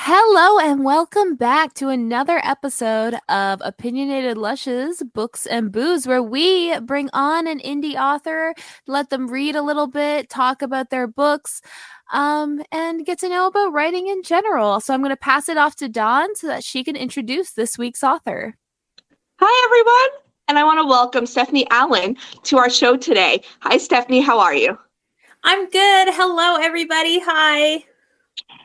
Hello, and welcome back to another episode of Opinionated Lushes Books and Booze, where we bring on an indie author, let them read a little bit, talk about their books, um, and get to know about writing in general. So I'm going to pass it off to Dawn so that she can introduce this week's author. Hi, everyone. And I want to welcome Stephanie Allen to our show today. Hi, Stephanie. How are you? I'm good. Hello, everybody. Hi.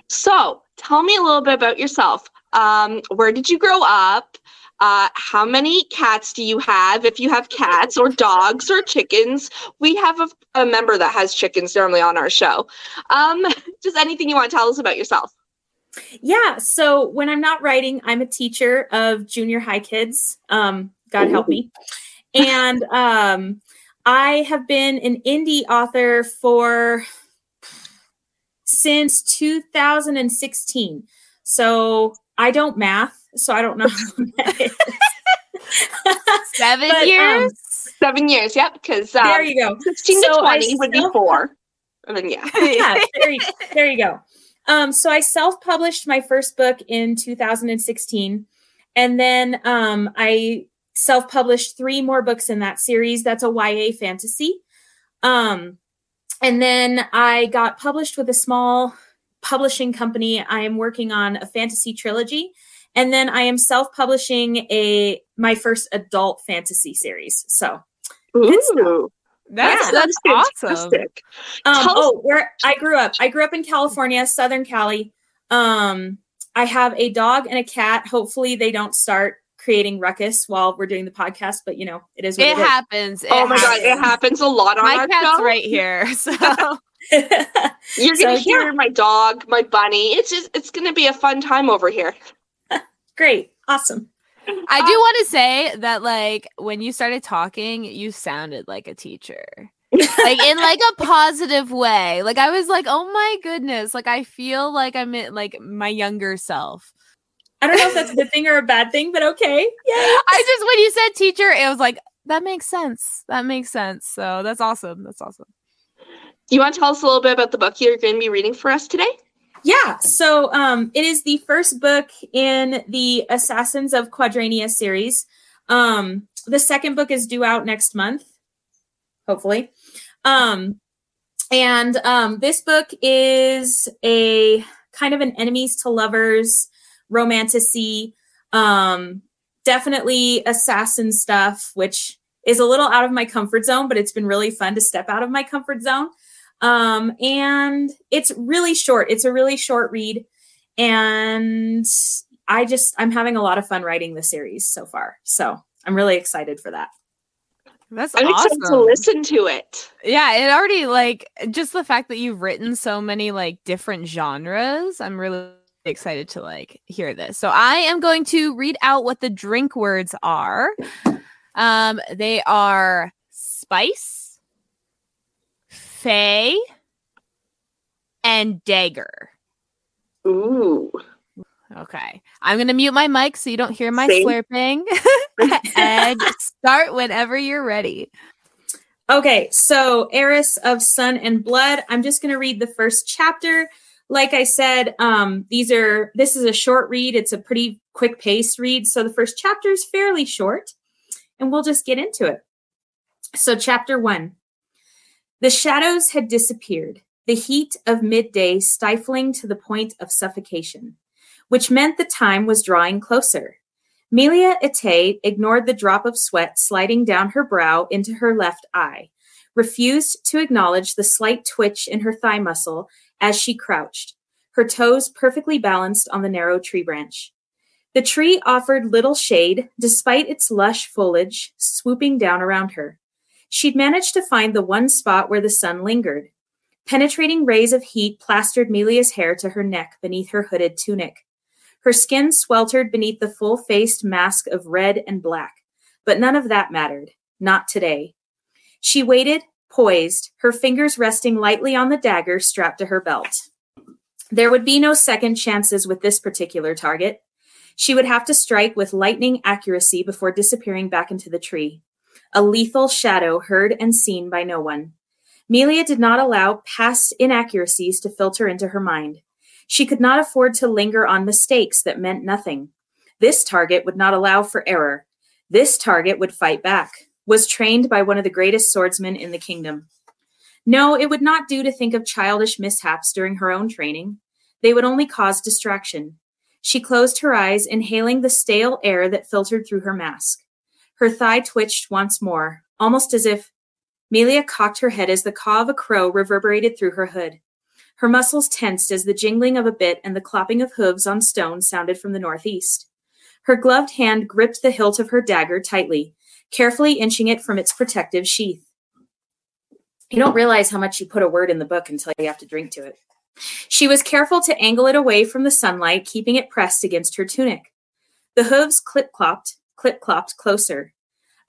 So, tell me a little bit about yourself. Um, where did you grow up? Uh, how many cats do you have? If you have cats or dogs or chickens, we have a, a member that has chickens normally on our show. Um, just anything you want to tell us about yourself. Yeah. So when I'm not writing, I'm a teacher of junior high kids. Um, God help me. And um, I have been an indie author for since 2016. So I don't math, so I don't know. Seven But, um, years? Seven years, yep. Because um, there you go. 16 to So I 20 would be four. And then, yeah. yeah, there you, there you go. Um, so I self-published my first book in 2016, and then um, I self-published three more books in that series. That's a YA fantasy. Um, and then I got published with a small publishing company. I am working on a fantasy trilogy, and then I am self-publishing a my first adult fantasy series. So Ooh, That's, Yeah, that's awesome. fantastic. Um, oh, where I grew up. I grew up in California, Southern Cali. Um, I have a dog and a cat. Hopefully, they don't start creating ruckus while we're doing the podcast. But you know, it is what It it is. happens. It Oh my god, it happens. happens a lot on My our cat's show. right here. So You're gonna hear my dog, my bunny. It's just it's gonna be a fun time over here. Great, awesome. I do uh, want to say that, like, when you started talking, you sounded like a teacher. like in like a positive way. Like I was like, oh my goodness. Like I feel like I'm in like my younger self. I don't know if that's a good thing or a bad thing, but okay. Yeah. I just when you said teacher, it was like that makes sense. That makes sense. So that's awesome. That's awesome. You want to tell us a little bit about the book you're going to be reading for us today? Yeah, so um, it is the first book in the Assassins of Quadrania series. Um, the second book is due out next month, hopefully. Um, and um, this book is a kind of an enemies to lovers romantasy, um, definitely assassin stuff, which is a little out of my comfort zone, but it's been really fun to step out of my comfort zone. Um, and it's really short. It's a really short read. And I just, I'm having a lot of fun writing the series so far. So I'm really excited for that. That's I'm awesome. excited to listen to it. Yeah, it already like just the fact that you've written so many like different genres. I'm really excited to like hear this. So I am going to read out what the drink words are. Um, they are spice, fey, and dagger. Ooh. Okay. I'm going to mute my mic so you don't hear my Same. slurping. and start whenever you're ready. Okay, so Heiress of Sun and Blood. I'm just going to read the first chapter. Like I said, um, these are this is a short read. It's a pretty quick paced read, so the first chapter is fairly short, and we'll just get into it. So, chapter one: the shadows had disappeared, the heat of midday stifling to the point of suffocation, which meant the time was drawing closer. Melia Ite ignored the drop of sweat sliding down her brow into her left eye, refused to acknowledge the slight twitch in her thigh muscle as she crouched, her toes perfectly balanced on the narrow tree branch. The tree offered little shade despite its lush foliage swooping down around her. She'd managed to find the one spot where the sun lingered. Penetrating rays of heat plastered Melia's hair to her neck beneath her hooded tunic. Her skin sweltered beneath the full faced mask of red and black, but none of that mattered. Not today. She waited, poised, her fingers resting lightly on the dagger strapped to her belt. There would be no second chances with this particular target. She would have to strike with lightning accuracy before disappearing back into the tree. A lethal shadow heard and seen by no one. Melia did not allow past inaccuracies to filter into her mind. She could not afford to linger on mistakes that meant nothing. This target would not allow for error. This target would fight back, was trained by one of the greatest swordsmen in the kingdom. No, it would not do to think of childish mishaps during her own training. They would only cause distraction. She closed her eyes, inhaling the stale air that filtered through her mask. Her thigh twitched once more, almost as if Melia cocked her head as the caw of a crow reverberated through her hood. Her muscles tensed as the jingling of a bit and the clopping of hooves on stone sounded from the northeast. Her gloved hand gripped the hilt of her dagger tightly, carefully inching it from its protective sheath. You don't realize how much you put a word in the book until you have to drink to it. She was careful to angle it away from the sunlight, keeping it pressed against her tunic. The hooves clip clopped, clip clopped closer.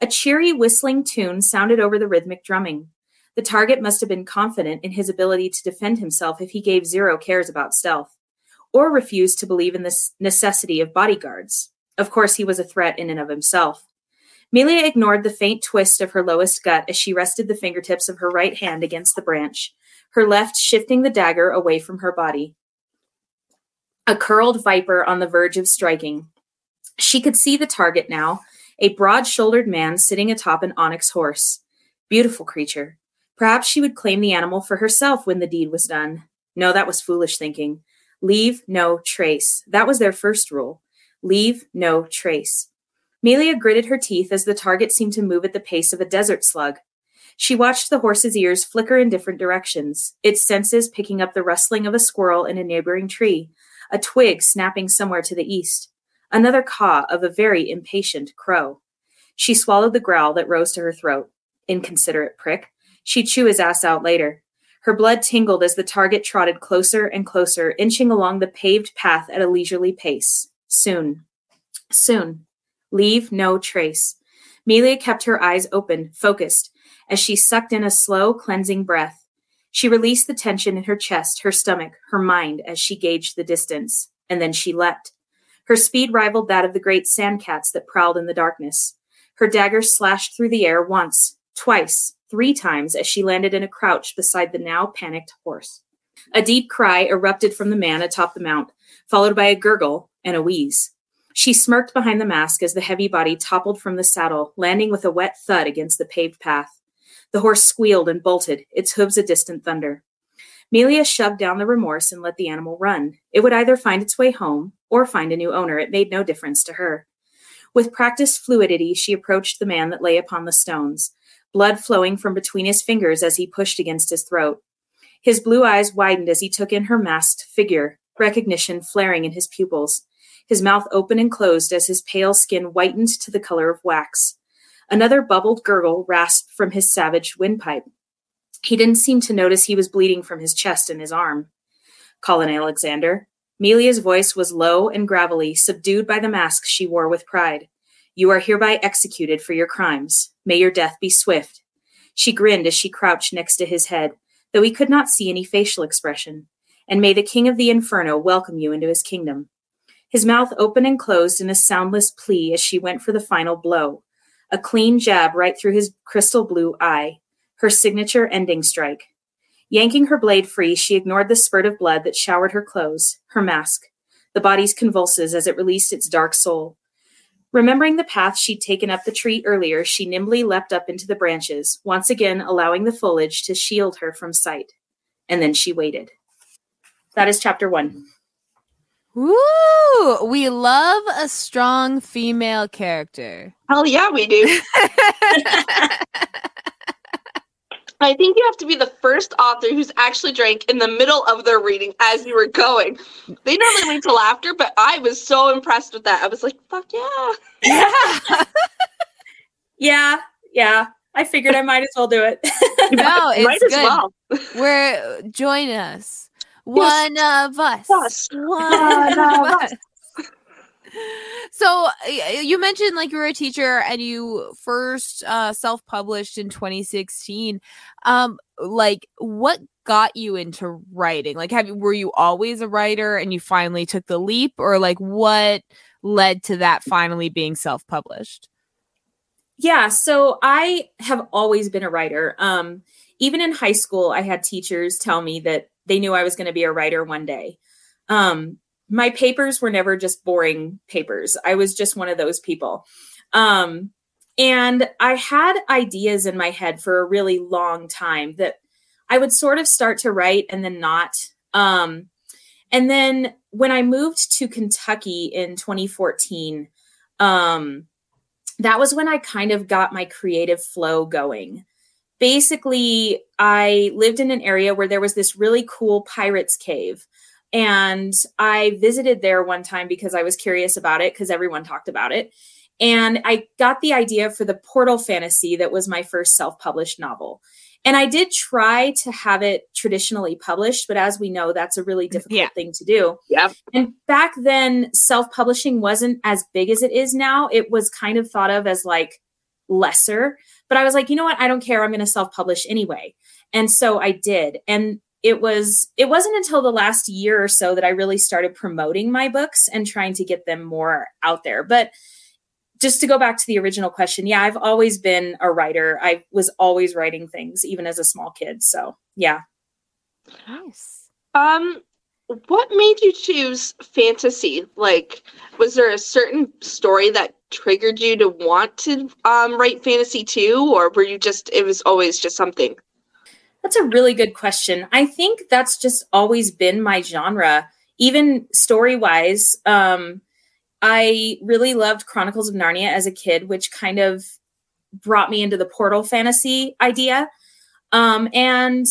A cheery whistling tune sounded over the rhythmic drumming. The target must have been confident in his ability to defend himself if he gave zero cares about stealth, or refused to believe in the necessity of bodyguards. Of course, he was a threat in and of himself. Melia ignored the faint twist of her lowest gut as she rested the fingertips of her right hand against the branch, her left shifting the dagger away from her body. A curled viper on the verge of striking. She could see the target now, a broad shouldered man sitting atop an onyx horse. Beautiful creature. Perhaps she would claim the animal for herself when the deed was done. No, that was foolish thinking. Leave no trace. That was their first rule. Leave no trace. Melia gritted her teeth as the target seemed to move at the pace of a desert slug. She watched the horse's ears flicker in different directions, its senses picking up the rustling of a squirrel in a neighboring tree, a twig snapping somewhere to the east, another caw of a very impatient crow. She swallowed the growl that rose to her throat. Inconsiderate prick. She'd chew his ass out later. Her blood tingled as the target trotted closer and closer, inching along the paved path at a leisurely pace. Soon. Soon. Leave no trace. Melia kept her eyes open, focused, as she sucked in a slow, cleansing breath. She released the tension in her chest, her stomach, her mind as she gauged the distance, and then she leapt. Her speed rivaled that of the great sand cats that prowled in the darkness. Her dagger slashed through the air once, twice, three times as she landed in a crouch beside the now panicked horse. A deep cry erupted from the man atop the mount, followed by a gurgle and a wheeze. She smirked behind the mask as the heavy body toppled from the saddle, landing with a wet thud against the paved path. The horse squealed and bolted, its hooves a distant thunder. Melia shoved down the remorse and let the animal run. It would either find its way home or find a new owner. It made no difference to her. With practiced fluidity, she approached the man that lay upon the stones, blood flowing from between his fingers as he pushed against his throat. His blue eyes widened as he took in her masked figure, recognition flaring in his pupils. His mouth open and closed as his pale skin whitened to the color of wax. Another bubbled gurgle rasped from his savage windpipe. He didn't seem to notice he was bleeding from his chest and his arm. Colin Alexander. Melia's voice was low and gravelly, subdued by the mask she wore with pride. You are hereby executed for your crimes. May your death be swift. She grinned as she crouched next to his head, though he could not see any facial expression. And may the king of the inferno welcome you into his kingdom. His mouth open and closed in a soundless plea as she went for the final blow. A clean jab right through his crystal blue eye, her signature ending strike. Yanking her blade free, she ignored the spurt of blood that showered her clothes, her mask, the body's convulses as it released its dark soul. Remembering the path she'd taken up the tree earlier, she nimbly leapt up into the branches, once again allowing the foliage to shield her from sight. And then she waited. That is chapter one. Woo! We love a strong female character. Hell yeah, we do. I think you have to be the first author who's actually drank in the middle of their reading as you were going. They normally wait till after, but I was so impressed with that. I was like, fuck yeah. Yeah. yeah. Yeah. I figured I might as well do it. No, it's Might as good. well. We're join us. One of us. Us. One of us. So you mentioned like you were a teacher and you first uh, self-published in 2016. Um, like what got you into writing? Like, have you were you always a writer and you finally took the leap, or like what led to that finally being self-published? Yeah, so I have always been a writer. Um, even in high school, I had teachers tell me that they knew I was going to be a writer one day. Um, my papers were never just boring papers. I was just one of those people. Um, and I had ideas in my head for a really long time that I would sort of start to write and then not. Um, and then when I moved to Kentucky in 2014, um, that was when I kind of got my creative flow going. Basically, I lived in an area where there was this really cool pirates cave. And I visited there one time because I was curious about it because everyone talked about it. And I got the idea for the Portal Fantasy that was my first self published novel. And I did try to have it traditionally published, but as we know, that's a really mm-hmm. difficult Yeah. thing to do. Yeah. And back then, self publishing wasn't as big as it is now. It was kind of thought of as like lesser. But I was like, you know what? I don't care. I'm going to self publish anyway. And so I did. And it was it wasn't until the last year or so that I really started promoting my books and trying to get them more out there. But just to go back to the original question, yeah, I've always been a writer. I was always writing things even as a small kid. So, yeah. Nice. Um, what made you choose fantasy? Like, was there a certain story that triggered you to want to um, write fantasy too, or were you just it was always just something? That's a really good question. I think that's just always been my genre, even story wise. Um, I really loved Chronicles of Narnia as a kid, which kind of brought me into the portal fantasy idea. Um, and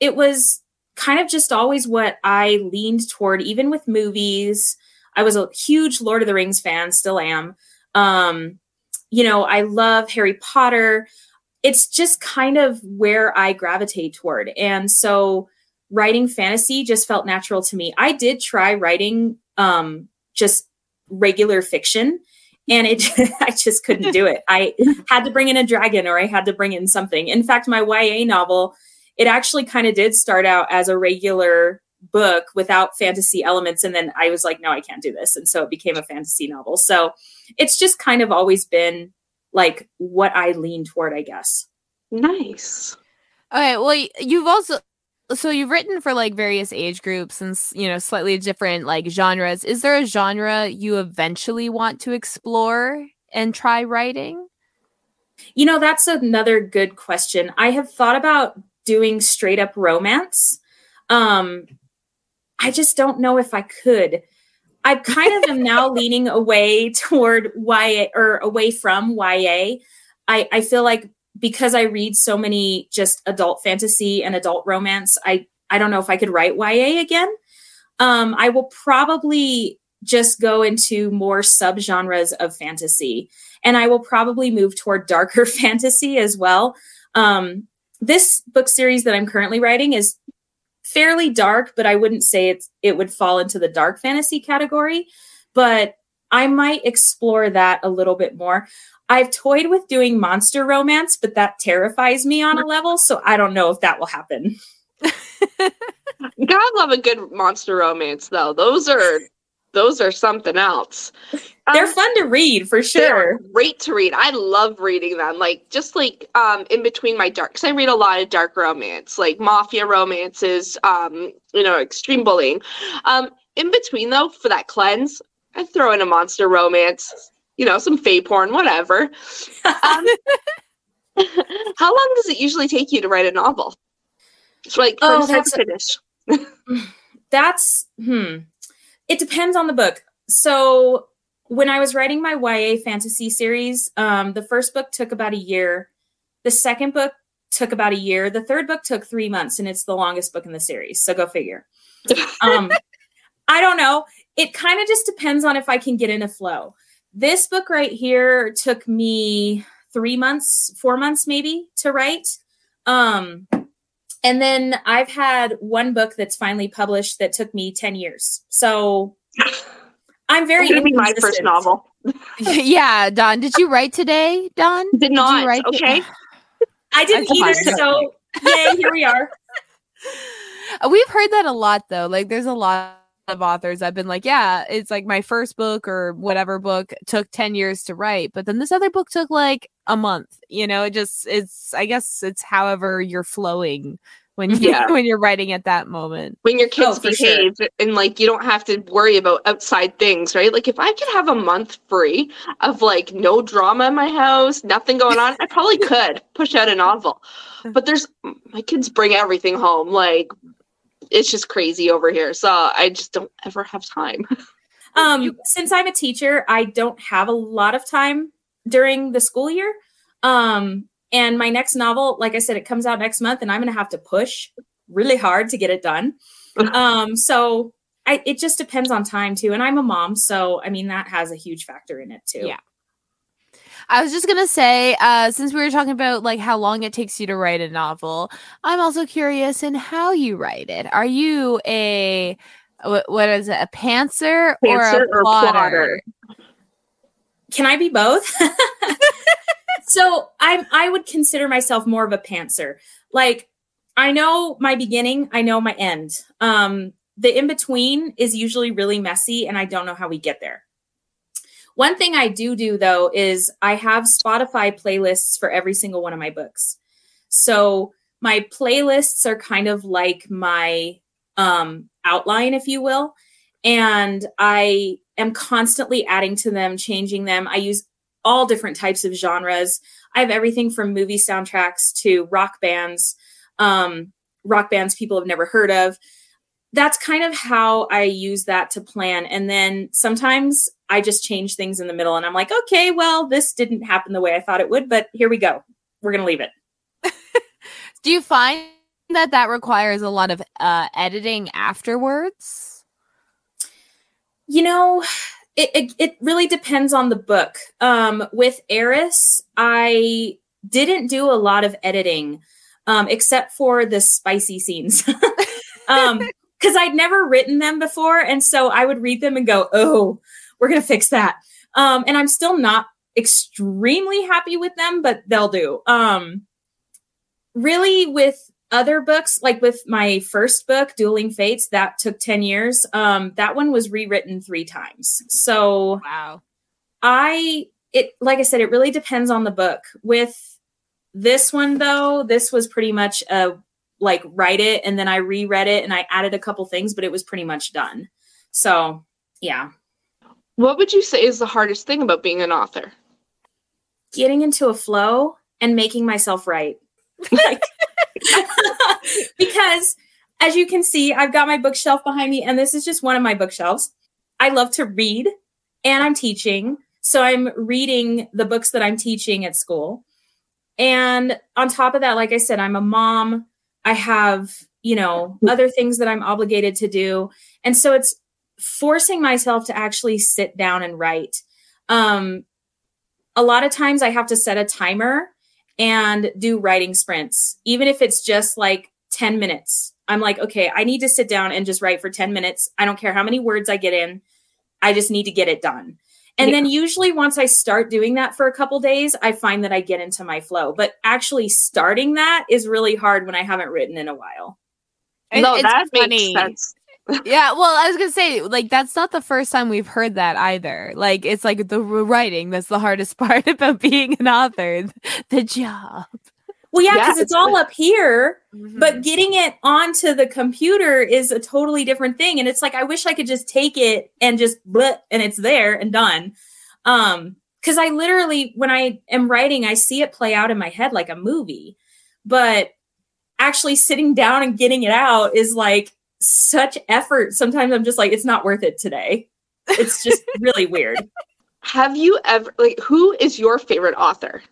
it was kind of just always what I leaned toward, even with movies. I was a huge Lord of the Rings fan, still am. Um, you know, I love Harry Potter it's just kind of where I gravitate toward. And so writing fantasy just felt natural to me. I did try writing um just regular fiction and it I just couldn't do it. I had to bring in a dragon or I had to bring in something. In fact, my YA novel, it actually kind of did start out as a regular book without fantasy elements and then I was like no, I can't do this. And so it became a fantasy novel. So it's just kind of always been like what I lean toward, I guess. Nice. Okay, well, you've also so you've written for like various age groups and you know slightly different like genres. Is there a genre you eventually want to explore and try writing? You know, that's another good question. I have thought about doing straight up romance. Um, I just don't know if I could. I kind of am now leaning away toward YA or away from YA. I, I feel like because I read so many just adult fantasy and adult romance, I, I don't know if I could write YA again. Um, I will probably just go into more subgenres of fantasy and I will probably move toward darker fantasy as well. Um, this book series that I'm currently writing is fairly dark, but I wouldn't say it's it would fall into the dark fantasy category. But I might explore that a little bit more. I've toyed with doing monster romance, but that terrifies me on a level, so I don't know if that will happen. God love a good monster romance, though. Those are those are something else. They're Um, fun to read for sure. great to read. I love reading them. Like just like um in between my dark cuz I read a lot of dark romance, like mafia romances, um you know, extreme bullying. Um in between though for that cleanse, I throw in a monster romance, you know, some fey porn, whatever. Um, how long does it usually take you to write a novel? It's like Oh, that's- finish. That's hmm. It depends on the book. So when I was writing my YA fantasy series, um, the first book took about a year. The second book took about a year. The third book took three months, and it's the longest book in the series. So go figure. Um, I don't know. It kind of just depends on if I can get in a flow. This book right here took me three months, four months maybe to write. Um, and then I've had one book that's finally published that took me 10 years. So I'm very It's gonna be my first novel. yeah, Dawn, did you write today, Dawn? Did you not. write it? okay. I didn't I either. thought- So yay, here we are. We've heard that a lot though. Like there's a lot of authors I've been like, yeah, it's like my first book or whatever book took 10 years to write, but then this other book took like a month. You know, it just it's I guess it's however you're flowing when you Yeah. when you're writing at that moment. when your kids Oh, for sure. behave and like you don't have to worry about outside things, right? Like if I could have a month free of like no drama in my house, nothing going on, I probably could push out a novel. But there's my kids bring everything home. Like it's just crazy over here. So I just don't ever have time. Um, since I'm a teacher, I don't have a lot of time during the school year. Um, and my next novel, like I said, it comes out next month, and I'm going to have to push really hard to get it done. Um, so I, it just depends on time too. And I'm a mom, so I mean that has a huge factor in it too. Yeah. I was just gonna say, uh, since we were talking about like how long it takes you to write a novel, I'm also curious in how you write it. Are you a wh- what is it, a pantser, or Pantser a or plotter? Can I be both? so I I would consider myself more of a pantser. Like I know my beginning, I know my end. Um, the in between is usually really messy, and I don't know how we get there. One thing I do do though is I have Spotify playlists for every single one of my books. So my playlists are kind of like my um, outline, if you will. And I am constantly adding to them, changing them. I use all different types of genres. I have everything from movie soundtracks to rock bands, um, rock bands people have never heard of. That's kind of how I use that to plan. And then sometimes I just change things in the middle and I'm like, okay, well, this didn't happen the way I thought it would, but here we go. We're going to leave it. Do you find that that requires a lot of uh, editing afterwards? You know, it, it, it really depends on the book. Um, with Heiress, I didn't do a lot of editing, um, except for the spicy scenes. um, because I'd never written them before, and so I would read them and go, "Oh, we're gonna fix that." Um, and I'm still not extremely happy with them, but they'll do. Um, really, with other books, like with my first book, Dueling Fates, that took 10 years. Um, that one was rewritten three times. So Wow. I, it, like I said, it really depends on the book. With this one, though, this was pretty much a like write it and then I reread it and I added a couple things, but it was pretty much done. So, yeah, What would you say is the hardest thing about being an author? getting into a flow and making myself write. Like- because as you can see, I've got my bookshelf behind me, and this is just one of my bookshelves. I love to read and I'm teaching. So I'm reading the books that I'm teaching at school. And on top of that, like I said, I'm a mom. I have, you know, other things that I'm obligated to do. And so it's forcing myself to actually sit down and write. Um, a lot of times I have to set a timer and do writing sprints, even if it's just like 10 minutes. I'm like, okay, I need to sit down and just write for 10 minutes. I don't care how many words I get in, I just need to get it done. And Yeah. then usually once I start doing that for a couple days, I find that I get into my flow. But actually starting that is really hard when I haven't written in a while. It- no, it's that funny. makes sense. Yeah, well, I was gonna say, like, that's not the first time we've heard that either. Like, it's like the writing that's the hardest part about being an author, the job. Well, yeah, Yeah, because it's, it's all up here, Mm-hmm. but getting it onto the computer is a totally different thing. And it's like I wish I could just take it and just bleh, and it's there and done. Um, because I literally, when I am writing, I see it play out in my head like a movie, but actually sitting down and getting it out is like such effort. Sometimes I'm just like, it's not worth it today. It's just really weird. Have you ever like who is your favorite author?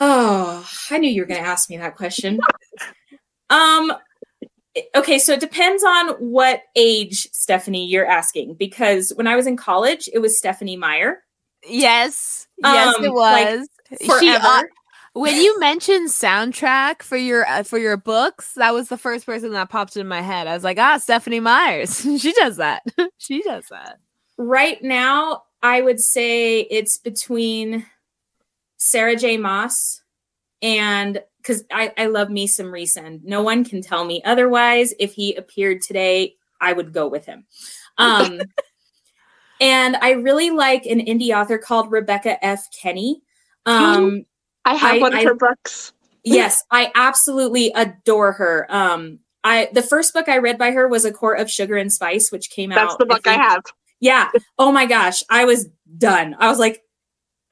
Oh, I knew you were going to ask me that question. um okay, so it depends on what age Stephanie you're asking because when I was in college, it was Stephanie Meyer. yes, yes, Um, it like, was. Forever. She, uh, when you mentioned soundtrack for your uh, for your books, that was the first person that popped in my head. I was like, ah, Stephanie Myers. she does that. she does that. right now, I would say it's between Sarah J. Maas and because I, I love me some Rhysand. No one can tell me otherwise. If he appeared today, I would go with him. Um, and I really like an indie author called Rebecca F. Kenney. Um, I have I- one of I- her books. yes, I absolutely adore her. Um, I the first book I read by her was A Court of Sugar and Spice, which came out. That's the book I, think- have. yeah. Oh my gosh. I was done. I was like,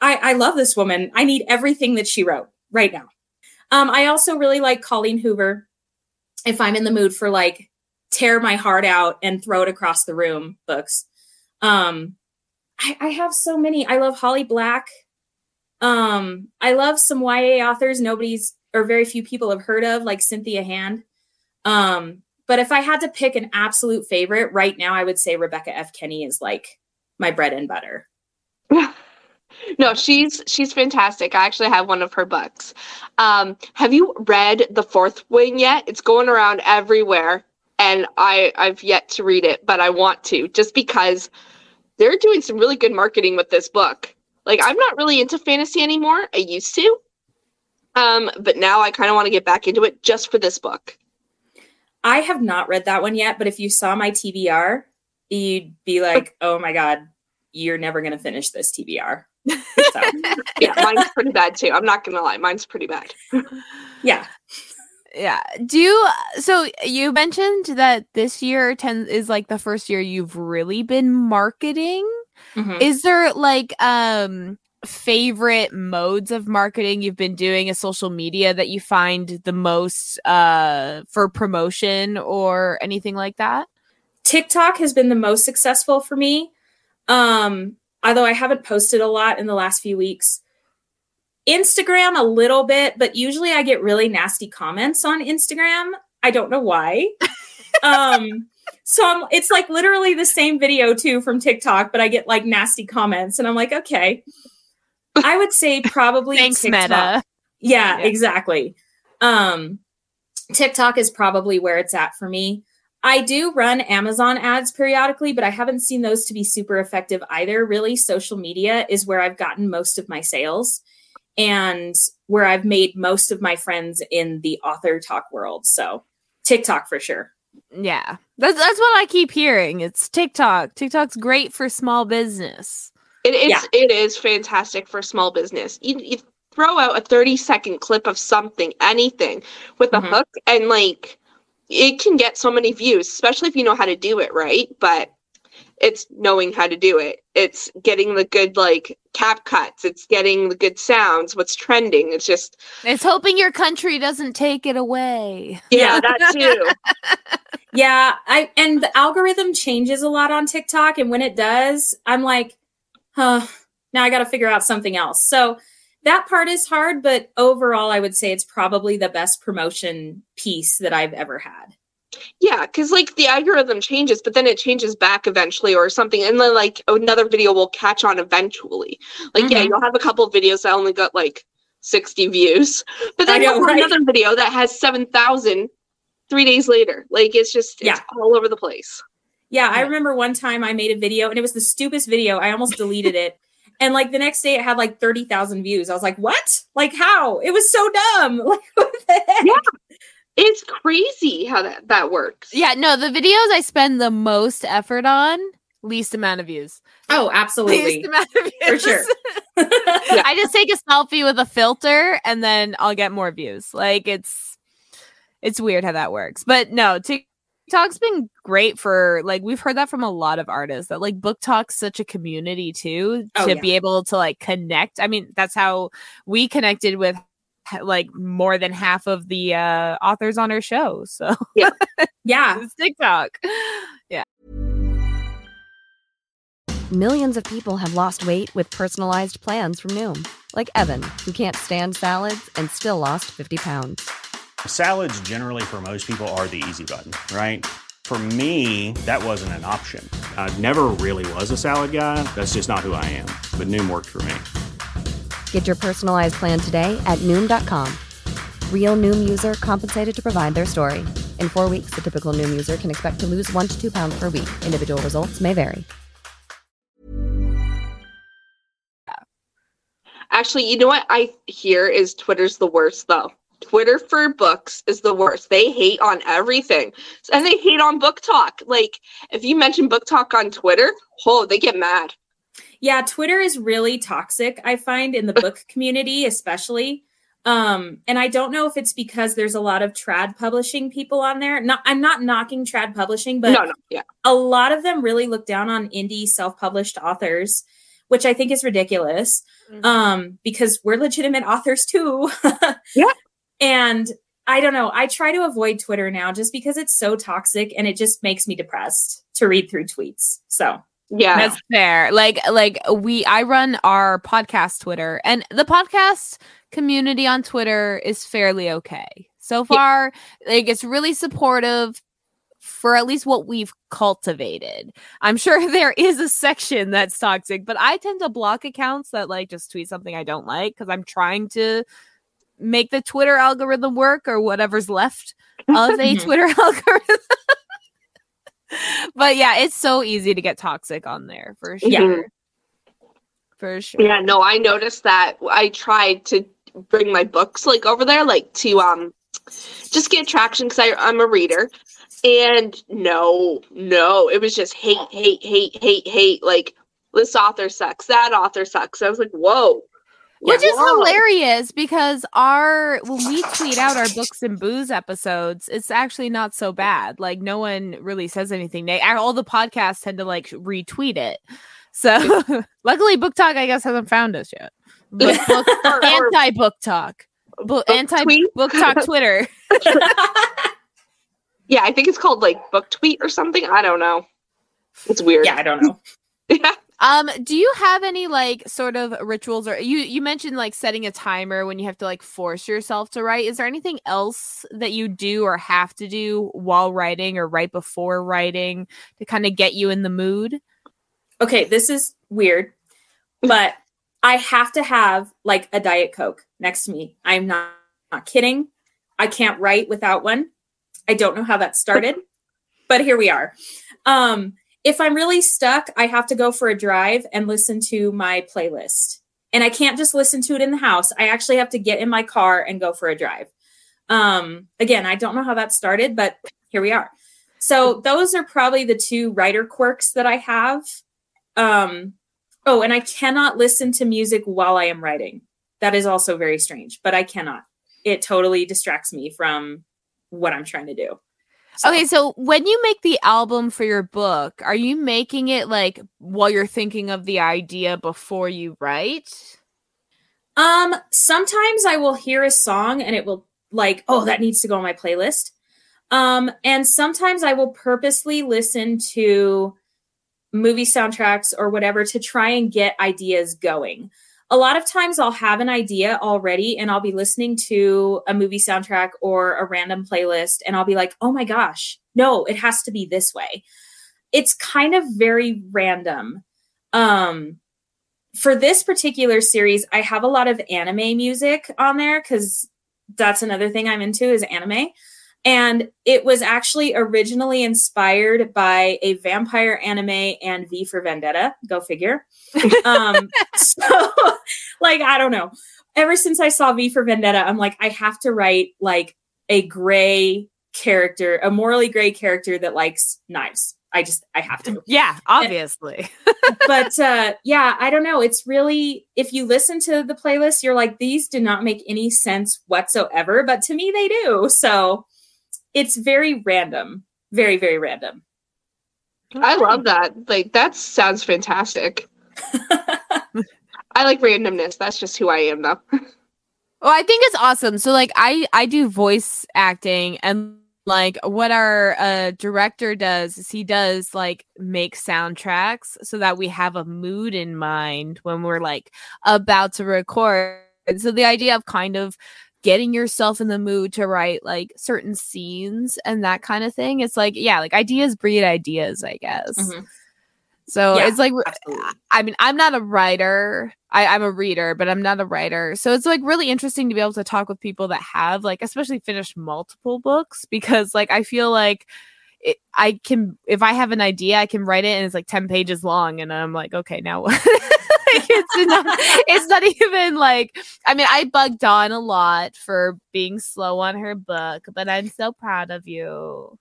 I, I love this woman. I need everything that she wrote right now. Um, I also really like Colleen Hoover. If I'm in the mood for like tear my heart out and throw it across the room books. Um, I, I have so many. I love Holly Black. Um, I love some YA authors nobody's or very few people have heard of, like Cynthia Hand. Um, but if I had to pick an absolute favorite right now, I would say Rebecca F. Kenney is like my bread and butter. No, she's she's fantastic. I actually have one of her books. Um, have you read The Fourth Wing yet? It's going around everywhere, and I I've yet to read it, but I want to just because they're doing some really good marketing with this book. Like I'm not really into fantasy anymore. I used to, um, but now I kind of want to get back into it just for this book. I have not read that one yet, but if you saw my TBR, you'd be like, oh my God, you're never going to finish this TBR. So, Yeah, mine's pretty bad too. I'm not gonna lie, mine's pretty bad. yeah. Yeah. Do you, so you mentioned that this year 10 is like the first year you've really been marketing. Mhm. Is there like um favorite modes of marketing you've been doing a social media that you find the most uh for promotion or anything like that? TikTok has been the most successful for me. Um, although I haven't posted a lot in the last few weeks. Instagram a little bit, but usually I get really nasty comments on Instagram. I don't know why. um, so I'm, it's like literally the same video too from TikTok, but I get like nasty comments, and I'm like, okay. I would say probably Thanks, TikTok. Meta. Yeah, Yeah. exactly. Um, TikTok is probably where it's at for me. I do run Amazon ads periodically, but I haven't seen those to be super effective either. Really, social media is where I've gotten most of my sales and where I've made most of my friends in the AuthorTok world. So, TikTok for sure. Yeah. That's that's what I keep hearing. It's TikTok. TikTok's great for small business. It is Yeah. it is fantastic for small business. You, you throw out a 30 second clip of something, anything with a Mhm. hook and like it can get so many views, especially if you know how to do it right, but it's knowing how to do it. It's getting the good like cap cuts, it's getting the good sounds, what's trending. It's just It's hoping your country doesn't take it away. yeah, that too. Yeah, I and the algorithm changes a lot on TikTok, and when it does, I'm like, huh, now I got to figure out something else. So that part is hard, but overall, I would say it's probably the best promotion piece that I've ever had. Yeah, because like the algorithm changes, but then it changes back eventually or something. And then like another video will catch on eventually. Like, yeah, Mhm. you'll have a couple of videos that only got like 60 views, but then you'll know, have right? another video that has 7,000 three days later. Like, it's just, it's Yeah. all over the place. Yeah, I remember one time I made a video, and it was the stupidest video. I almost deleted it. And like the next day, it had like thirty thousand views. I was like, "What? Like how? It was so dumb. Like what the heck?" Yeah. It's crazy how that, that works. Yeah, no, the videos I spend the most effort on, least amount of views. Oh, absolutely. Least amount of views. For sure. I just take a selfie with a filter and then I'll get more views. Like it's it's weird how that works. But no, TikTok's been great for like we've heard that from a lot of artists that like BookTok's such a community too Oh, to yeah. be able to like connect. I mean, that's how we connected with ha- like more than half of the uh authors on our show. So yeah. Yeah. It's Yeah. Millions of people have lost weight with personalized plans from Noom, like Evan, who can't stand salads and still lost 50 pounds. Salads, generally, for most people, are the easy button, right? For me, that wasn't an option. I never really was a salad guy. That's just not who I am. But Noom worked for me. Get your personalized plan today at Noom.com. Real Noom user compensated to provide their story. In four weeks, the typical Noom user can expect to lose one to two pounds per week. Individual results may vary. Actually, you know what I hear is Twitter's the worst though. Twitter for books is the worst. They hate on everything. And they hate on BookTok. Like if you mention BookTok on Twitter, oh, they get mad. Yeah, Twitter is really toxic, I find, in the book community, especially. Um, and I don't know if it's because there's a lot of trad publishing people on there. Not I'm not knocking trad publishing, but no, no, yeah. a lot of them really look down on indie self-published authors, which I think is ridiculous. Um, because we're legitimate authors too. Yeah. And I don't know. I try to avoid Twitter now just because it's so toxic and it just makes me depressed to read through tweets. So Yeah. That's fair. Like like we I run our podcast Twitter and the podcast community on Twitter is fairly okay. So far, like it's really supportive for at least what we've cultivated. I'm sure there is a section that's toxic, but I tend to block accounts that like just tweet something I don't like because I'm trying to make the Twitter algorithm work or whatever's left of a. Twitter algorithm. but yeah, it's so easy to get toxic on there for sure. Mhm. For sure. Yeah, no, I noticed that. I tried to bring my books like over there, like to um just get traction because I'm a reader. And no, no, it was just hate, hate, hate, hate, hate. Like this author sucks, that author sucks. I was like, whoa. Which Yeah, is whoa. hilarious because our when we tweet out our books and booze episodes, it's actually not so bad. Like no one really says anything. They all the podcasts tend to like retweet it. So luckily, BookTok I guess hasn't found us yet. Book, book, Or- or anti BookTok, Bo- book anti BookTok Twitter. Yeah, I think it's called like book tweet or something. I don't know. It's weird. yeah, I don't know. Yeah. Um, do you have any like sort of rituals or you you mentioned like setting a timer when you have to like force yourself to write? Is there anything else that you do or have to do while writing or right before writing to kind of get you in the mood? Okay, this is weird, but I have to have like a Diet Coke next to me. I'm not, not kidding. I can't write without one. I don't know how that started, but here we are. Um, if I'm really stuck, I have to go for a drive and listen to my playlist. And I can't just listen to it in the house. I actually have to get in my car and go for a drive. Um, again, I don't know how that started, but here we are. So those are probably the two writer quirks that I have. Um, oh, and I cannot listen to music while I am writing. That is also very strange, but I cannot. It totally distracts me from what I'm trying to do. So- Okay, so when you make the album for your book, are you making it like while you're thinking of the idea before you write? Um, sometimes I will hear a song and it will like, oh, that needs to go on my playlist. Um, and sometimes I will purposely listen to movie soundtracks or whatever to try and get ideas going. A lot of times I'll have an idea already and I'll be listening to a movie soundtrack or a random playlist and I'll be like, oh my gosh, no, it has to be this way. It's kind of very random. Um, for this particular series, I have a lot of anime music on there because that's another thing I'm into is anime. And it was actually originally inspired by a vampire anime and V for Vendetta. Go figure. um, so, like, I don't know. Ever since I saw V for Vendetta, I'm like, I have to write like a gray character, a morally gray character that likes knives. I just I have to. Yeah, obviously. but uh yeah, I don't know. It's really if you listen to the playlist, you're like, these do not make any sense whatsoever. But to me they do. So it's very random. Very, very random. I love that. Like that sounds fantastic. I like randomness. That's just who I am though. Well, I think it's awesome. So like I I do voice acting and like what our uh director does is he does like make soundtracks so that we have a mood in mind when we're like about to record. And so the idea of kind of getting yourself in the mood to write like certain scenes and that kind of thing. It's like, yeah, like ideas breed ideas, I guess. Mhm. So Yeah, it's like, absolutely. I mean, I'm not a writer. I, I'm a reader, but I'm not a writer. So it's like really interesting to be able to talk with people that have like, especially finished multiple books, because like I feel like it, I can, if I have an idea, I can write it and it's like 10 pages long, and I'm like, okay, now what? like, it's not, it's not even like, I mean, I bugged Dawn a lot for being slow on her book, but I'm so proud of you.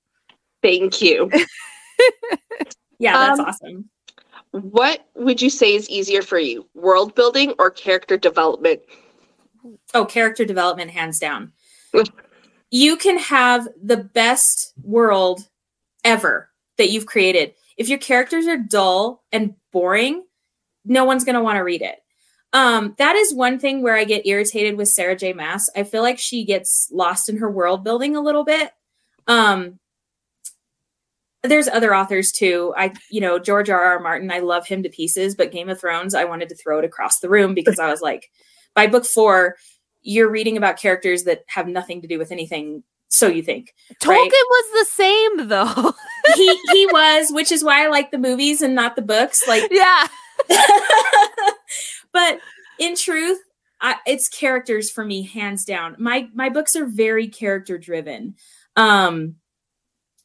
Thank you. Yeah, that's Um, awesome. What would you say is easier for you, world building or character development? Oh, character development, hands down. you can have the best world ever that you've created. If your characters are dull and boring, no one's going to want to read it. Um, that is one thing where I get irritated with Sarah J. Maas. I feel like she gets lost in her world building a little bit. Um, there's other authors too. I, you know, George R. R. Martin, I love him to pieces, but Game of Thrones, I wanted to throw it across the room because I was like, by book four, you're reading about characters that have nothing to do with anything. So you think Tolkien Right. was the same though. he he was, which is why I like the movies and not the books. Like, yeah. but in truth, I, it's characters for me, hands down. My my books are very character driven. Um,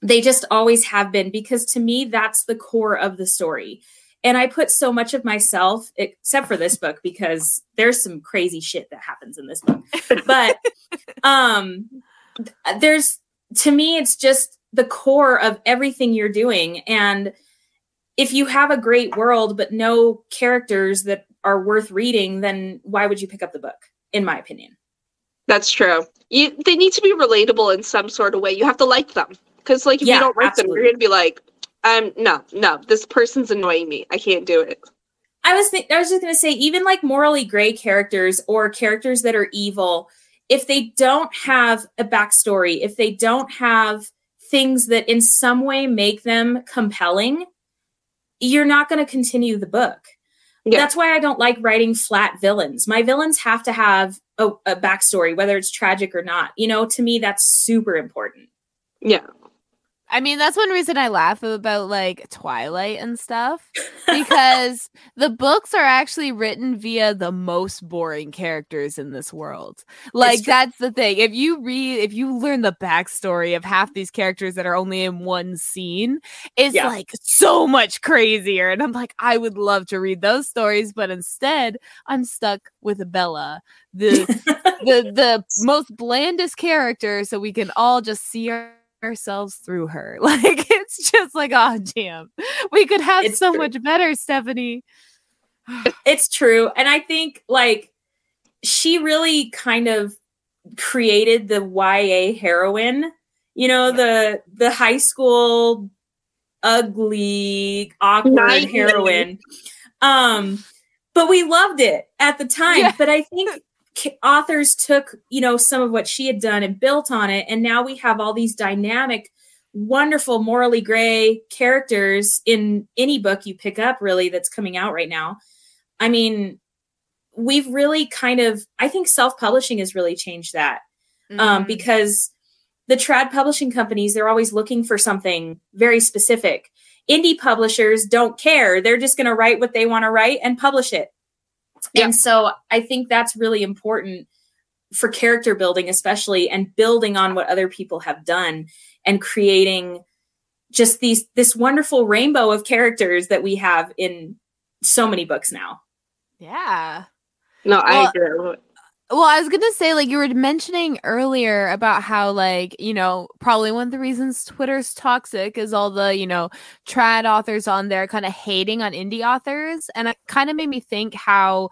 they just always have been because to me that's the core of the story. And I put so much of myself, except for this book, because there's some crazy shit that happens in this book. But um, there's to me, it's just the core of everything you're doing. And if you have a great world but no characters that are worth reading, then why would you pick up the book? In my opinion. That's true. You they need to be relatable in some sort of way. You have to like them because, like, if Yeah, you don't like them, you're gonna be like, um, no, no, this person's annoying me. I can't do it. I was th- I was just gonna say, even like morally gray characters or characters that are evil, if they don't have a backstory, if they don't have things that in some way make them compelling, you're not going to continue the book. Yeah. That's why I don't like writing flat villains. My villains have to have a, a backstory, whether it's tragic or not. You know, to me, that's super important. Yeah. I mean, that's one reason I laugh about like Twilight and stuff because the books are actually written via the most boring characters in this world. Like, that's the thing. If you read, if you learn the backstory of half these characters that are only in one scene, it's Yeah. like so much crazier. And I'm like, I would love to read those stories, but instead, I'm stuck with Bella, the the the most blandest character so we can all just see our- ourselves through her. Like it's just like oh damn. We could have It's so true. much better stephanie. It's true and i think like she really kind of created the ya heroine you know the the high school ugly awkward heroine. Um but we loved it at the time Yeah. but i think authors took you know some of what she had done and built on it. And now we have all these dynamic wonderful morally gray characters in any book you pick up really that's coming out right now. I mean we've really kind of i think self-publishing has really changed that um, Mhm. because the trad publishing companies they're always looking for something very specific. Indie publishers don't care. They're just going to write what they want to write and publish it Yeah. and so i think that's really important for character building especially and building on what other people have done and creating just these this wonderful rainbow of characters that we have in so many books now yeah No, I Well, agree. Well, I was gonna say, like you were mentioning earlier about how, like, you know, probably one of the reasons Twitter's toxic is all the, you know, trad authors on there kind of hating on indie authors. And it kind of made me think how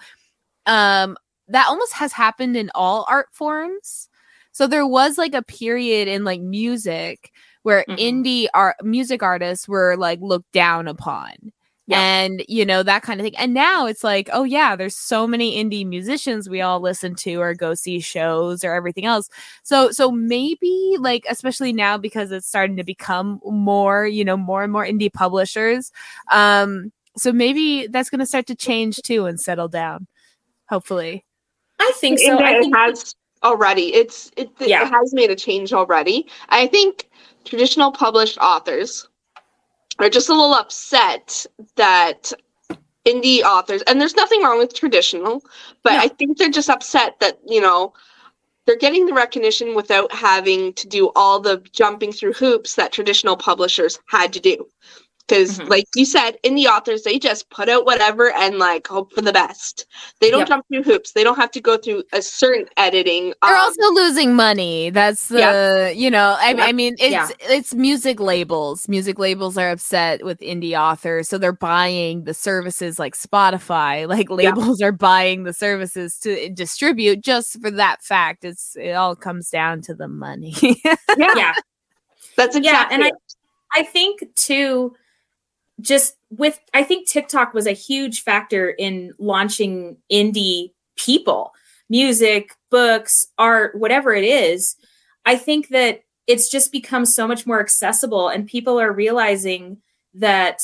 um that almost has happened in all art forms. So there was like a period in like music where Mhm. indie art music artists were like looked down upon. Yeah. And you know that kind of thing. And now it's like, oh yeah, there's so many indie musicians we all listen to or go see shows or everything else. So so maybe like especially now because it's starting to become more, you know, more and more indie publishers. Um so maybe that's going to start to change too and settle down. Hopefully. I think so. that I it think has already. It's it, it Yeah. has made a change already. I think traditional published authors are just a little upset that indie authors and there's nothing wrong with traditional, but No. I think they're just upset that, you know, they're getting the recognition without having to do all the jumping through hoops that traditional publishers had to do. Because, Mhm. like you said, in the authors, they just put out whatever and like hope for the best. They don't Yep. jump through hoops. They don't have to go through a certain editing. They're um, also losing money. That's the Yep. you know, I, Yep. I mean it's Yeah. it's music labels. Music labels are upset with indie authors, so they're buying the services like Spotify. Like labels are buying the services to distribute just for that fact. It's it all comes down to the money. yeah, yeah. that's exactly Yeah, and I. I think too, just with I think TikTok was a huge factor in launching indie people, music, books, art, whatever it is. I think that it's just become so much more accessible, and people are realizing that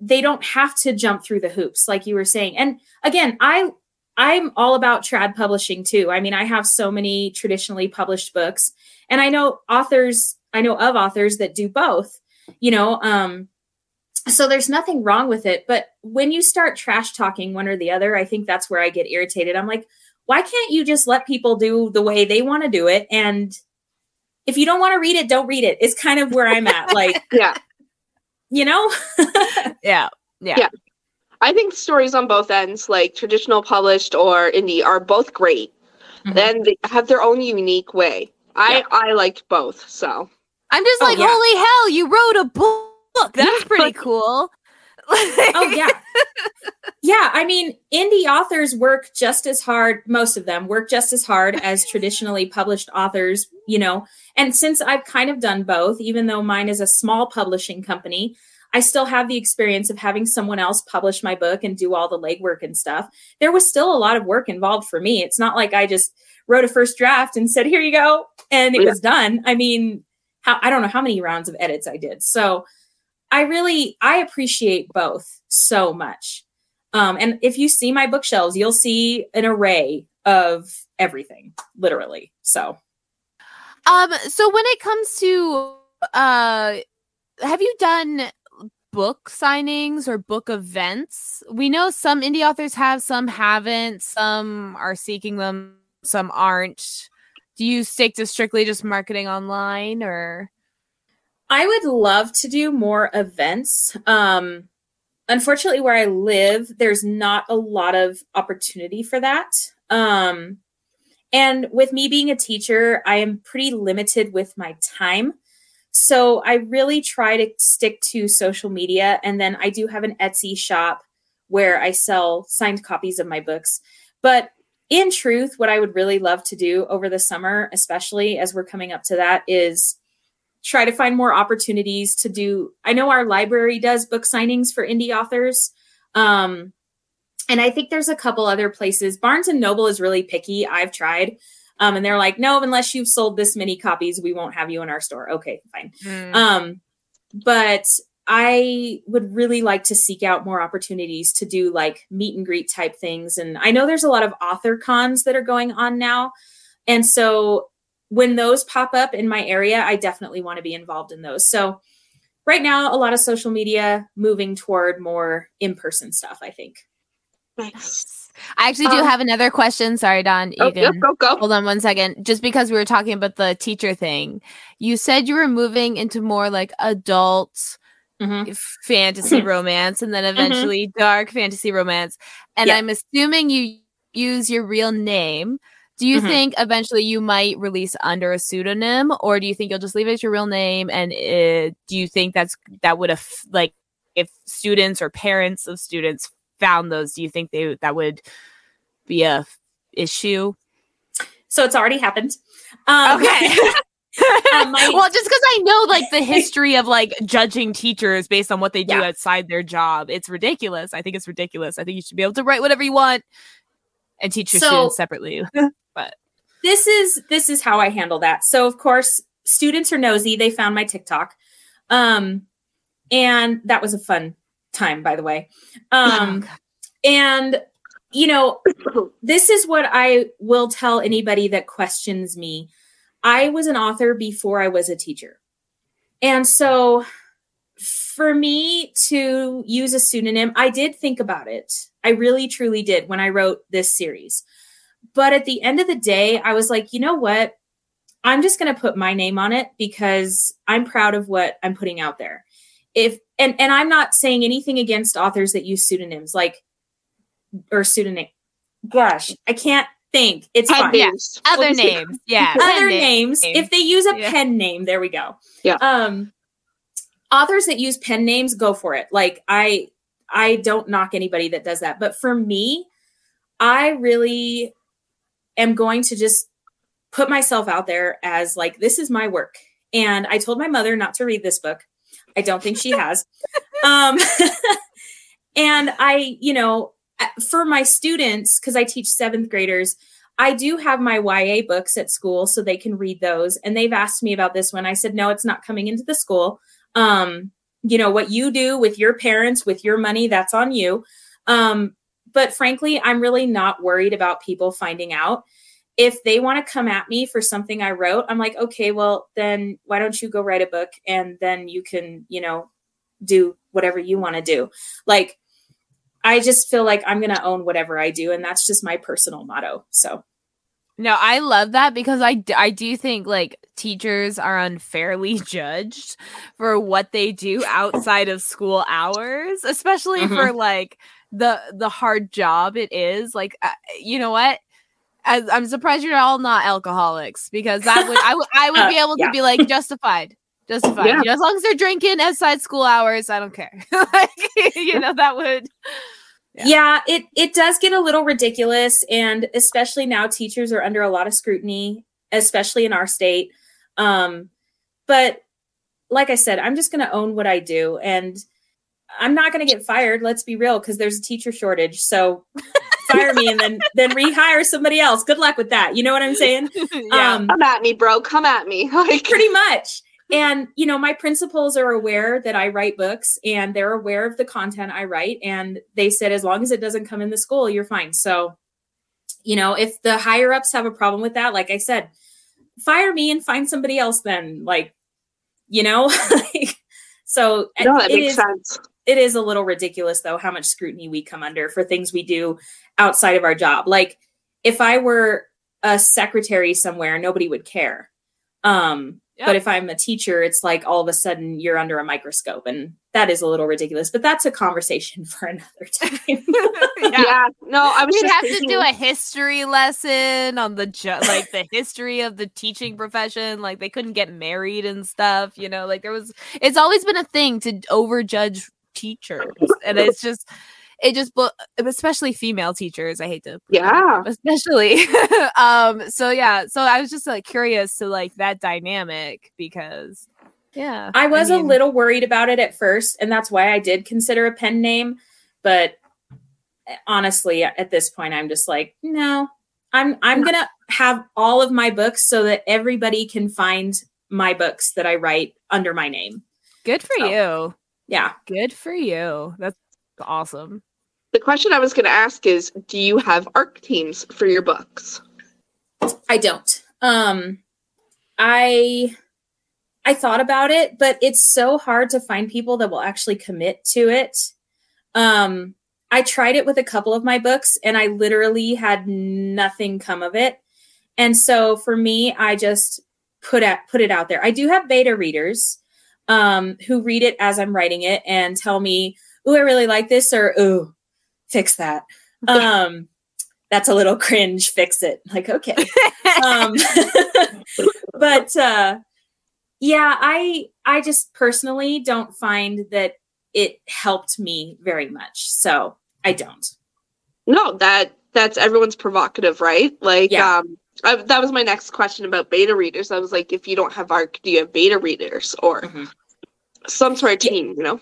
they don't have to jump through the hoops, like you were saying. And again, I I'm all about trad publishing too. I mean, I have so many traditionally published books, and I know authors. I know of authors that do both. You know, um, so there's nothing wrong with it. But when you start trash talking one or the other, I think that's where I get irritated. I'm like, why can't you just let people do the way they want to do it? And if you don't want to read it, don't read it. It's kind of where I'm at. Like, Yeah, you know, yeah. Yeah. Yeah. I think stories on both ends, like traditional published or indie, are both great. Mhm. And they have their own unique way. I I liked both, so I'm just Oh, like, yeah. holy hell, you wrote a book. Look, that's pretty cool. oh yeah. Yeah i mean indie authors work just as hard most of them work just as hard as traditionally published authors you know? And since i've kind of done both even though mine is a small publishing company i still have the experience of having someone else publish my book and do all the legwork and stuff. There was still a lot of work involved for me. It's not like i just wrote a first draft and said here you go and it Yeah. was done. I mean how i don't know how many rounds of edits i did. So I really I appreciate both so much. Um, and if you see my bookshelves, you'll see an array of everything, literally. So Um, so when it comes to uh have you done book signings or book events? We know some indie authors have, some haven't, some are seeking them, some aren't. Do you stick to strictly just marketing online or I would love to do more events. Um, unfortunately, where I live, there's not a lot of opportunity for that. Um, and with me being a teacher, I am pretty limited with my time. So I really try to stick to social media. And then I do have an Etsy shop where I sell signed copies of my books. But in truth, what I would really love to do over the summer, especially as we're coming up to that, is try to find more opportunities to do i know our library does book signings for indie authors um, and i think there's a couple other places barnes and noble is really picky i've tried um, and they're like no unless you've sold this many copies we won't have you in our store okay fine um, but I would really like to seek out more opportunities to do like meet and greet type things. And I know there's a lot of author cons that are going on now. And so when those pop up in my area, I definitely want to be involved in those. So right now, a lot of social media moving toward more in person stuff, I think. nice. I actually do Um, have another question. Sorry, Dawn. Oh, yep, go go. hold on one second. Just because we were talking about the teacher thing, you said you were moving into more like adult Mhm. fantasy romance and then eventually dark fantasy romance. And Yeah. I'm assuming you use your real name. Do you Mhm. think eventually you might release under a pseudonym, or do you think you'll just leave it as your real name? And uh do you think that's that would have like if students or parents of students found those? Do you think they that would be a issue? So it's already happened. Um, Okay. Um, my- well, just because I know like the history of like judging teachers based on what they do Yeah. outside their job, it's ridiculous. I think it's ridiculous. I think you should be able to write whatever you want and teach your So- students separately. this is this is how I handle that. So of course, students are nosy. They found my TikTok. Um and that was a fun time by the way. Um and you know, this is what I will tell anybody that questions me. I was an author before I was a teacher. And so for me to use a pseudonym, I did think about it. I really truly did when I wrote this series. But at the end of the day, I was like, you know what? I'm just going to put my name on it because I'm proud of what I'm putting out there. If and and I'm not saying anything against authors that use pseudonyms like or pseudonym. Gosh, I can't think. It's Pen fine. names. Other Well, names, yeah. other pen names if they use a Yeah. pen name there we go Yeah. um authors that use pen names go for it like i i don't knock anybody that does that but for me i really am going to just put myself out there as like this is my work and i told my mother not to read this book i don't think she has um and i you know for my students because i teach seventh graders I do have my YA books at school so they can read those. And they've asked me about this one. I said, no, it's not coming into the school. Um, you know, what you do with your parents, with your money, that's on you. Um, but frankly, I'm really not worried about people finding out. If they want to come at me for something I wrote, I'm like, okay, well, then why don't you go write a book and then you can, you know, do whatever you want to do. Like, I just feel like I'm going to own whatever I do. And that's just my personal motto. So, No, I love that because I, I do think like teachers are unfairly judged for what they do outside of school hours, especially Mhm. for like the the hard job it is. Like, uh, you know what? As, I'm surprised you're all not alcoholics because that would I would I would Uh, be able to be like justified. Justified. Yeah. You know, as long as they're drinking outside school hours, I don't care. like, you know, that would Yeah. yeah. it it does get a little ridiculous and especially now teachers are under a lot of scrutiny especially in our state um but like i said i'm just going to own what i do and i'm not going to get fired let's be real because there's a teacher shortage so fire me and then then rehire somebody else good luck with that you know what i'm saying yeah. um Come at me, bro. Come at me. Like pretty much and you know my principals are aware that i write books and they're aware of the content i write and they said as long as it doesn't come in the school you're fine so you know if the higher ups have a problem with that like i said fire me and find somebody else then like you know like, so no, that it makes is- sense. It is a little ridiculous though how much scrutiny we come under for things we do outside of our job like if i were a secretary somewhere nobody would care um Yeah. but if i'm a teacher it's like all of a sudden you're under a microscope and that is a little ridiculous but that's a conversation for another time Yeah. No, I was We'd just have to do a history lesson on the ju- like the history of the teaching profession. Like they couldn't get married and stuff. You know, like there was. It's always been a thing to overjudge teachers, and it's just. It just, especially female teachers. I hate to, Yeah. especially. um. So yeah. So I was just like curious to like that dynamic because, yeah, I was mean, a little worried about it at first, and that's why I did consider a pen name. But honestly, at this point, I'm just like, no, I'm I'm gonna have all of my books so that everybody can find my books that I write under my name. good for so. you. Yeah, Good for you. That's awesome. The question I was going to ask is Do you have ARC teams for your books? I don't. Um, I I thought about it, but it's so hard to find people that will actually commit to it. Um, I tried it with a couple of my books, and I literally had nothing come of it. And so for me, I just put at put it out there. I do have beta readers um, who read it as I'm writing it and tell me, "Ooh, I really like this," or "Ooh, fix that." Um, that's a little cringe. Fix it. Like, okay. um, but uh, yeah, I I just personally don't find that it helped me very much. So I don't. No, that that's everyone's provocative, right? Like, Yeah. um, I, that was my next question about beta readers. I was like, if you don't have ARC, do you have beta readers or Mhm. some sort of Yeah. team? You know?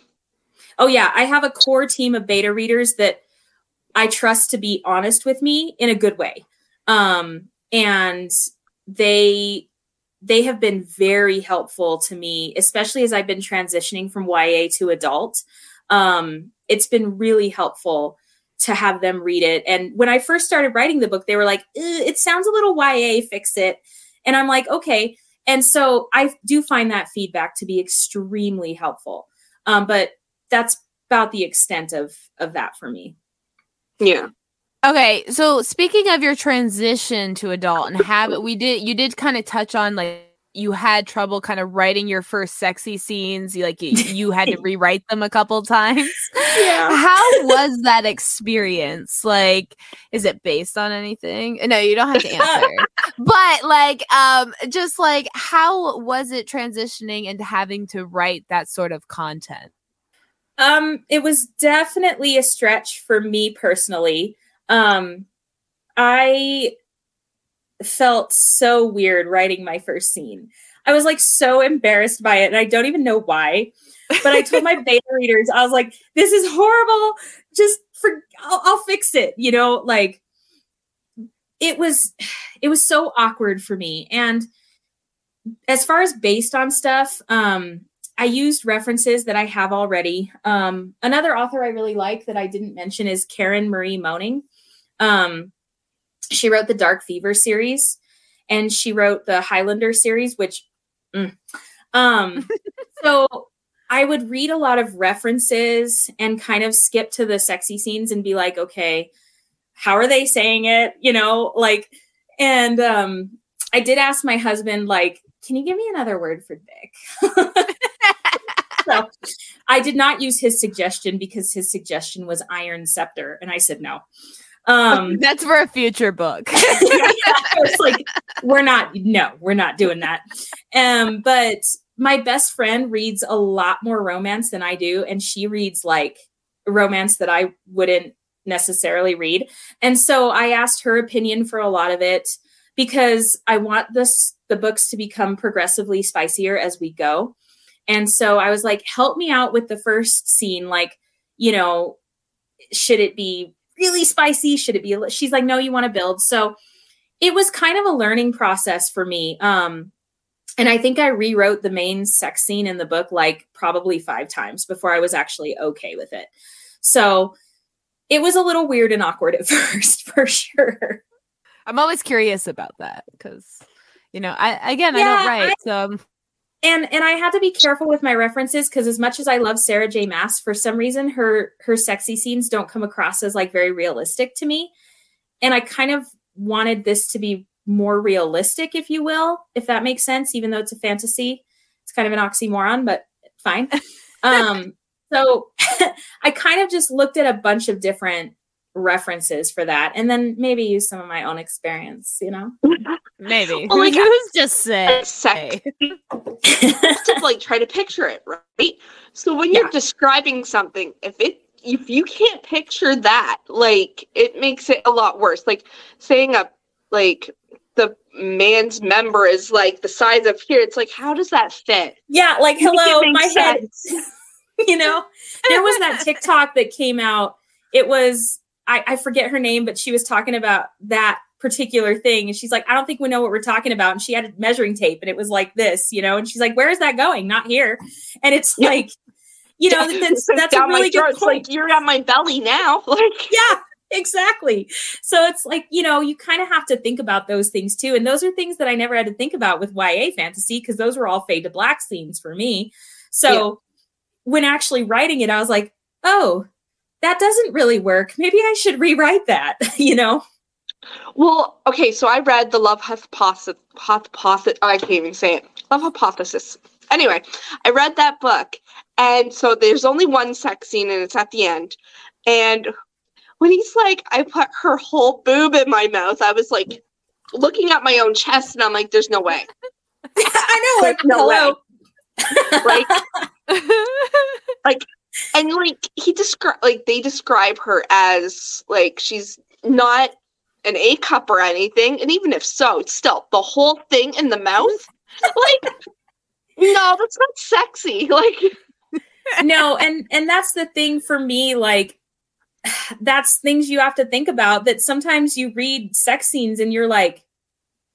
Oh yeah, I have a core team of beta readers that I trust to be honest with me in a good way. Um and they they have been very helpful to me, especially as I've been transitioning from YA to adult. Um it's been really helpful to have them read it. And when I first started writing the book, they were like, "Eh, "It sounds a little YA, fix it." And I'm like, "Okay." And so I do find that feedback to be extremely helpful. Um, but that's about the extent of of that for me. Yeah. Okay, so speaking of your transition to adult and habit, we did you did kind of touch on like you had trouble kind of writing your first sexy scenes. You like you, you had to rewrite them a couple times. Yeah. How was that experience? Like, is it based on anything? No, you don't have to answer. but like, um, just like how was it transitioning into having to write that sort of content? Um, it was definitely a stretch for me personally. Um, I felt so weird writing my first scene. I was like so embarrassed by it, and I don't even know why. But I told my beta readers, I was like, "This is horrible. Just for, I'll, I'll fix it." You know, like it was, it was so awkward for me. And as far as based on stuff, um, I used references that I have already. Um, another author I really like that I didn't mention is Karen Marie Moning. Um, she wrote the Darkfever series, and she wrote the Highlander series, which, mm. um, so I would read a lot of references and kind of skip to the sexy scenes and be like, okay, how are they saying it? You know, like, and um, I did ask my husband, like, can you give me another word for dick? so I did not use his suggestion because his suggestion was Iron Scepter, and I said no. Um, That's for a future book. it's like we're not no we're not doing that. Um but my best friend reads a lot more romance than i do and she reads like romance that i wouldn't necessarily read. And so i asked her opinion for a lot of it because i want this the books to become progressively spicier as we go. And so i was like help me out with the first scene like you know should it be really spicy should it be a li-" she's like no you want to build so it was kind of a learning process for me. Um, and I think I rewrote the main sex scene in the book like probably five times before I was actually okay with it. So it was a little weird and awkward at first, for sure. I'm always curious about that because, you know, I again I don't write, so um, And and I had to be careful with my references because as much as I love Sarah J. Maas, for some reason her her sexy scenes don't come across as like very realistic to me. And I kind of wanted this to be more realistic, if you will, if that makes sense, even though it's a fantasy. It's kind of an oxymoron, but fine. um, so I kind of just looked at a bunch of different references for that and then maybe use some of my own experience, you know? maybe. Well, like, Who's just say? Sex. to like try to picture it, right? So when you're Yeah. describing something, if it if you can't picture that, like it makes it a lot worse. Like saying a like the man's member is like the size of here. It's like how does that fit? Yeah, like hello, make my head. you know, there was that TikTok that came out. It was I, I forget her name, but she was talking about that particular thing, and she's like, I don't think we know what we're talking about. And she had a measuring tape, and it was like this, you know. And she's like, Where is that going? Not here. And it's Yeah. like, you know, that's that's a really good point. like you're on my belly now. Like yeah exactly so it's like you know you kind of have to think about those things too and those are things that i never had to think about with ya fantasy because those were all fade to black scenes for me so when actually writing it i was like oh that doesn't really work maybe i should rewrite that you know Well, okay, so I read the Love Hypothesis. Hypothesis. I can't even say it. Love Hypothesis. Anyway, I read that book, and so there's only one sex scene, and it's at the end. And when he's like, I put her whole boob in my mouth, I was like looking at my own chest and I'm like, there's no way. I know, like, no hello. Like, like, and like he describe like they describe her as like she's not an A cup or anything, and even if so, it's still the whole thing in the mouth. like, no, that's not sexy. Like, no, and and that's the thing for me, like that's things you have to think about that sometimes you read sex scenes and you're like,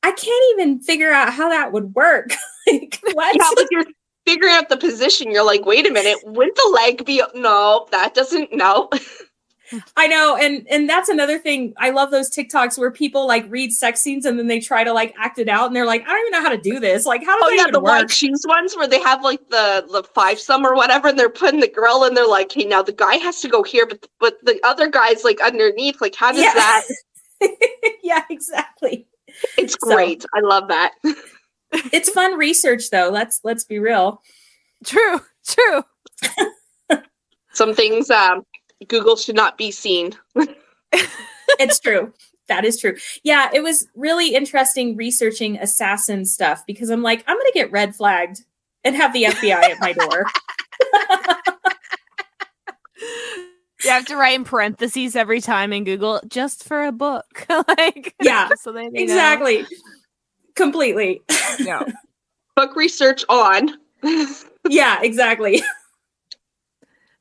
I can't even figure out how that would work. like what? yeah, like you're figuring out the position. You're like, wait a minute, wouldn't the leg be? No, that doesn't. No. I know, and and that's another thing. I love those TikToks where people like read sex scenes and then they try to like act it out, and they're like, I don't even know how to do this. Like, how does Oh that yeah, even the work? white shoes ones where they have like the the five some or whatever, and they're putting the girl and they're like, hey, now the guy has to go here, but but the other guy's like underneath. Like, how does Yeah. that? yeah, exactly. It's So- great. I love that. It's fun research though. Let's let's be real. True, true. Some things um, Google should not be seen. it's true. That is true. Yeah, it was really interesting researching assassin stuff because I'm like, I'm gonna get red flagged and have the FBI at my door. You have to write in parentheses every time in Google just for a book. like Yeah, so they they know. exactly. Completely. Yeah. Book research on. Yeah, exactly.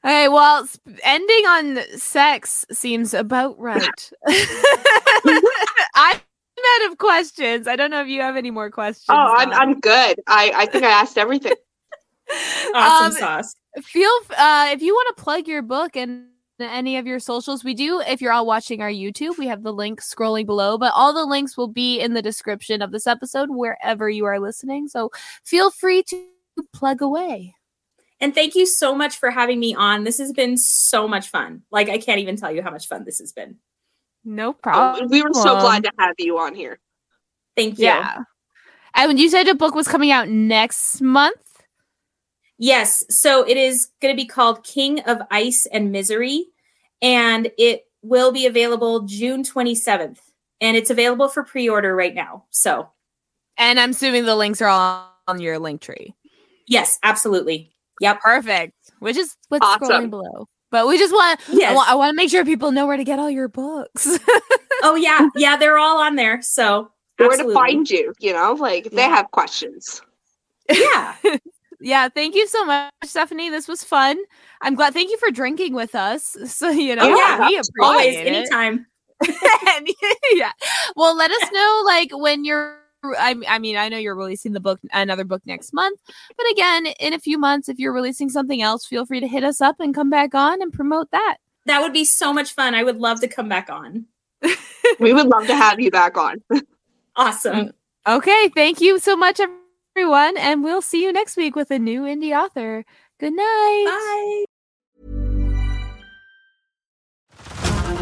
Okay, well, ending on sex seems about right. I'm out of questions. I don't know if you have any more questions. Oh, I'm I'm good. I I think I asked everything. Awesome Um, sauce. feel uh if you want to plug your book and any of your socials we do if you're all watching our youtube we have the link scrolling below but all the links will be in the description of this episode wherever you are listening so feel free to plug away And thank you so much for having me on. This has been so much fun. Like I can't even tell you how much fun this has been. no Oh, problem we were so glad to have you on here. Thank you. yeah and when you said a book was coming out next month Yes. So it is going to be called King of Ice and Misery, and it will be available June 27th. And it's available for pre order right now. So, and i'm assuming the links are all on your Linktree yes, absolutely. Yep. perfect which is what's Awesome. scrolling below but we just want Yes. I, wa- I want to make sure people know where to get all your books Oh, yeah. Yeah. They're all on there. So, Where absolutely. to find you? You know, like if they Yeah. have questions. Yeah. Yeah, thank you so much, Stephanie. This was fun. I'm glad. Thank you for drinking with us. So you know, Oh, yeah. we Always, appreciate it. anytime. And, yeah. Well, let us know like when you're. I, I mean, I know you're releasing the book, another book next month, but again, in a few months, if you're releasing something else, feel free to hit us up and come back on and promote that. That would be so much fun. I would love to come back on. We would love to have you back on. Awesome. Okay, thank you so much, everyone, and we'll see you next week with a new indie author. Good night. Bye.